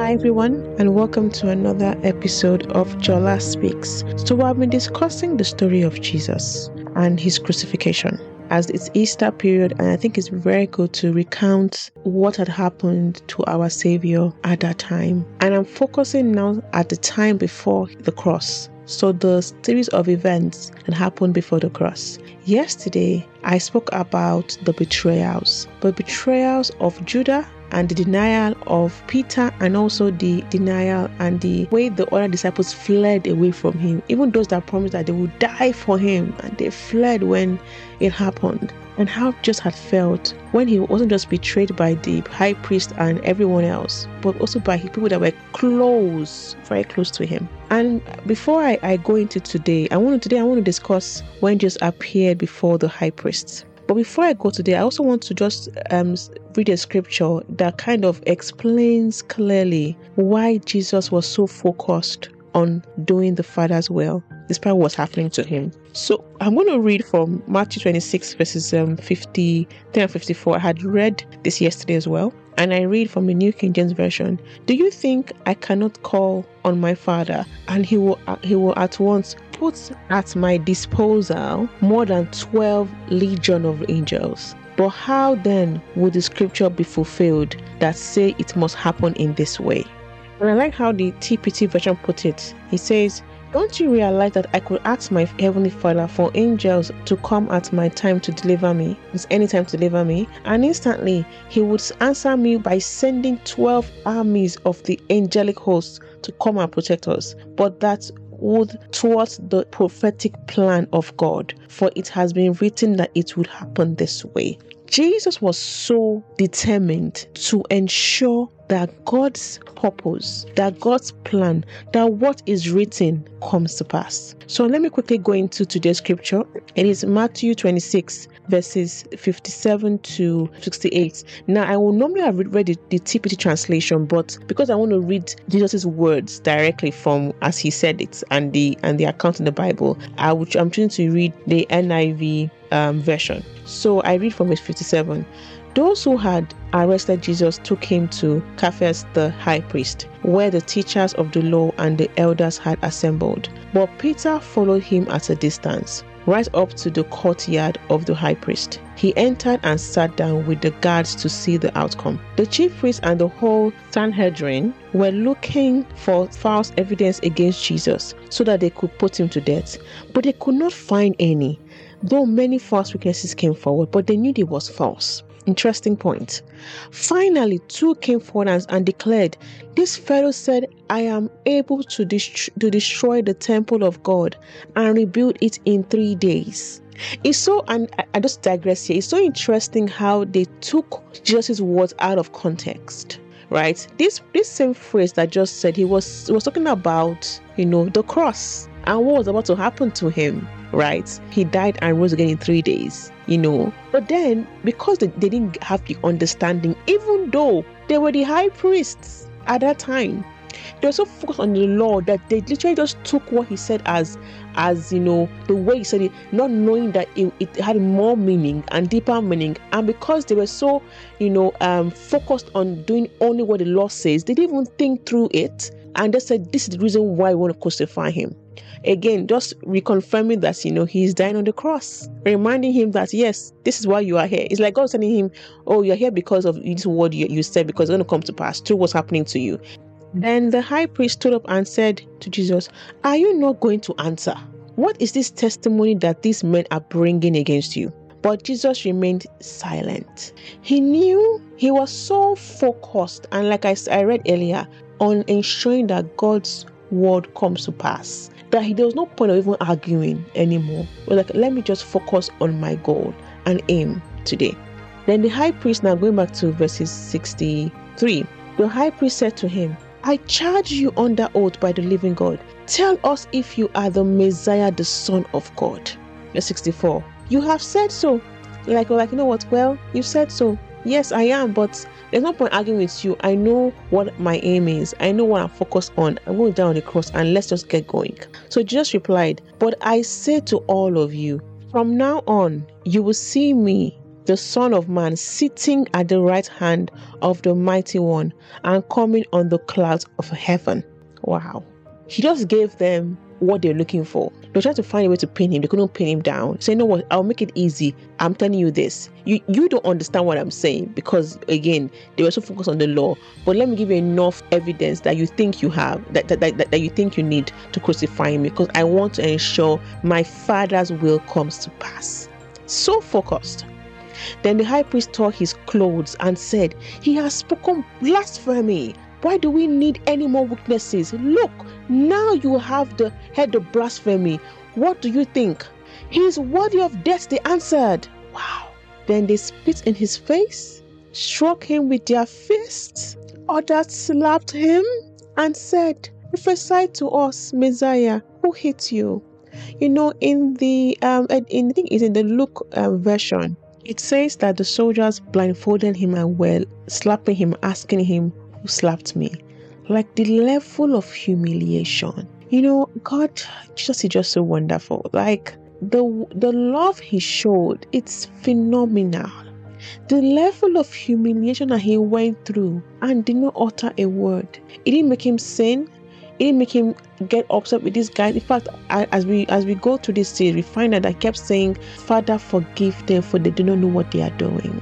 Hi, everyone, and welcome to another episode of Jola Speaks. So, we have been discussing the story of Jesus and his crucifixion as it's Easter period, and I think it's very good to recount what had happened to our Savior at that time. And I'm focusing now at the time before the cross. So, the series of events that happened before the cross. Yesterday, I spoke about the betrayals, the betrayals of Judas and the denial of Peter and also the denial and the way the other disciples fled away from him. Even those that promised that they would die for him and they fled when it happened. And how just had felt when he wasn't just betrayed by the high priest and everyone else, but also by people that were close, very close to him. And before I, I go into today, I want to today I want to discuss when Jesus appeared before the high priest. But before I go today, I also want to just um, read a scripture that kind of explains clearly why Jesus was so focused on doing the Father's will, despite what was happening to him. So I'm going to read from Matthew 26, verses um, 53 and 54. I had read this yesterday as well. And I read from the New King James Version. Do you think I cannot call on my Father, and He will uh, He will at once put at my disposal more than 12 legion of angels. But how then would the scripture be fulfilled that say it must happen in this way? And I like how the TPT version put it. He says, don't you realize that I could ask my heavenly Father for angels to come at my time to deliver me, it's any time to deliver me, and instantly He would answer me by sending 12 armies of the angelic hosts to come and protect us. But that would towards the prophetic plan of God, for it has been written that it would happen this way. Jesus was so determined to ensure that God's purpose, that God's plan, that what is written comes to pass. So let me quickly go into today's scripture. It is Matthew 26, verses 57 to 68. Now, I will normally have read the, the TPT translation, but because I want to read Jesus' words directly from as he said it and the and the account in the Bible, I would, I'm trying to read the NIV um, version. So I read from verse 57. Those who had arrested Jesus took him to Caiaphas the high priest, where the teachers of the law and the elders had assembled. But Peter followed him at a distance right up to the courtyard of the high priest. He entered and sat down with the guards to see the outcome. The chief priest and the whole Sanhedrin were looking for false evidence against Jesus so that they could put him to death, but they could not find any, though many false witnesses came forward, but they knew they was false. Interesting point. Finally, two came forward and declared, This fellow said, I am able to, dest- to destroy the temple of God and rebuild it in three days. It's so, and I just digress here. It's so interesting how they took Jesus' words out of context right this this same phrase that just said he was he was talking about you know the cross and what was about to happen to him right? He died and rose again in three days, you know. But then, because they, they didn't have the understanding, even though they were the high priests at that time, they were so focused on the law that they literally just took what he said as as you know the way he said it not knowing that it, it had more meaning and deeper meaning and because they were so you know um focused on doing only what the law says they didn't even think through it and they said this is the reason why we want to crucify him Again, just reconfirming that, you know, he's dying on the cross, reminding him that, yes, this is why you are here. It's like God telling him, oh, you're here because of this word you, you said, because it's going to come to pass through what's happening to you. Then the high priest stood up and said to Jesus, Are you not going to answer? What is this testimony that these men are bringing against you? But Jesus remained silent. He knew he was so focused, and like I, I read earlier, on ensuring that God's word comes to pass that he there was no point of even arguing anymore. But like, let me just focus on my goal and aim today. Then the high priest, now going back to verses 63, the high priest said to him, I charge you under oath by the living God. Tell us if you are the Messiah, the Son of God. Verse 64. You have said so. Like, oh, like, you know what? Well, you said so. Yes, I am, but there's no point arguing with you. I know what my aim is. I know what I'm focused on. I'm going down the cross and let's just get going. So Jesus replied, But I say to all of you, from now on, you will see me the Son of Man sitting at the right hand of the Mighty One and coming on the clouds of heaven. Wow. He just gave them what they're looking for. They tried to find a way to pin him. They couldn't pin him down. Say, you know what? I'll make it easy. I'm telling you this. You you don't understand what I'm saying because again, they were so focused on the law. But let me give you enough evidence that you think you have, that that, that, that you think you need to crucify me because I want to ensure my father's will comes to pass. So focused. Then the high priest tore his clothes and said, He has spoken blasphemy. Why do we need any more witnesses? Look, now you have the head of blasphemy. What do you think? He is worthy of death, they answered. Wow. Then they spit in his face, struck him with their fists, others slapped him, and said, Prophesy to us, Messiah, who hit you? You know, in the um, in I think in the Luke um, version, it says that the soldiers blindfolded him and were slapping him, asking him, who slapped me. Like the level of humiliation. You know, God, Jesus is just so wonderful. Like the the love He showed, it's phenomenal. The level of humiliation that He went through and did not utter a word. It didn't make Him sin. It didn't make him get upset with this guy. In fact, as we as we go through this series, we find that I kept saying, "Father, forgive them, for they do not know what they are doing."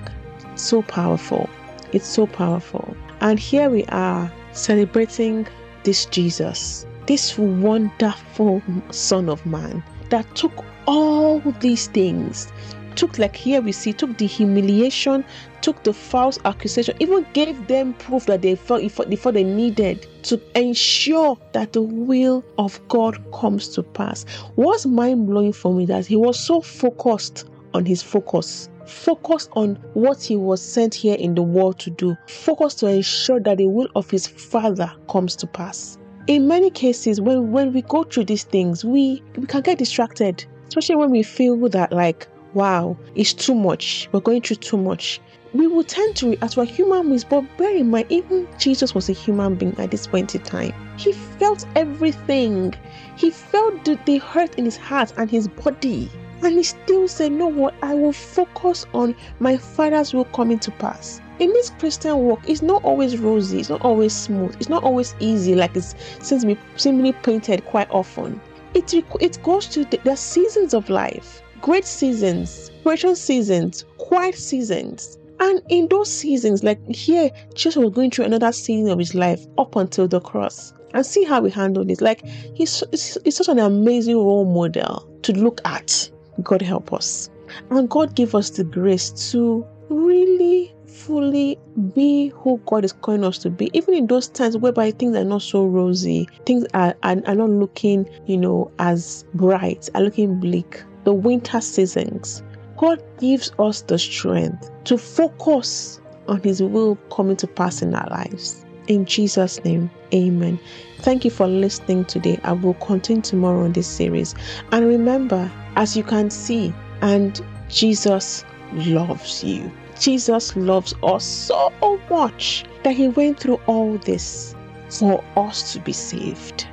So powerful. It's so powerful. And here we are celebrating this Jesus, this wonderful Son of Man that took all these things. Took, like here we see, took the humiliation, took the false accusation, even gave them proof that they felt before they needed to ensure that the will of God comes to pass. What's mind blowing for me that he was so focused on his focus Focus on what he was sent here in the world to do. Focus to ensure that the will of his Father comes to pass. In many cases, when, when we go through these things, we, we can get distracted, especially when we feel that, like, wow, it's too much. We're going through too much. We will tend to, as we're human beings, but bear in mind, even Jesus was a human being at this point in time. He felt everything. He felt the, the hurt in his heart and his body. And he still said, No, what? I will focus on my Father's will coming to pass. In this Christian walk, it's not always rosy, it's not always smooth, it's not always easy, like it seems to be seemingly painted quite often. It, it goes to the, the seasons of life great seasons, spiritual seasons, quiet seasons. And in those seasons, like here, Jesus was going through another season of his life up until the cross. And see how he handled it. Like he's, he's such an amazing role model to look at. God help us. And God give us the grace to really fully be who God is calling us to be, even in those times whereby things are not so rosy, things are, are, are not looking, you know, as bright, are looking bleak. The winter seasons, God gives us the strength to focus on His will coming to pass in our lives. In Jesus' name, amen. Thank you for listening today. I will continue tomorrow on this series. And remember, as you can see, and Jesus loves you. Jesus loves us so much that he went through all this for us to be saved.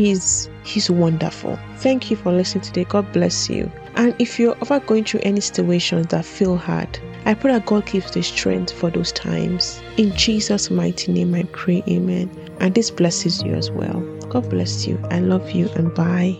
He's he's wonderful. Thank you for listening today. God bless you. And if you're ever going through any situations that feel hard, I pray that God gives the strength for those times. In Jesus' mighty name, I pray, Amen. And this blesses you as well. God bless you. I love you, and bye.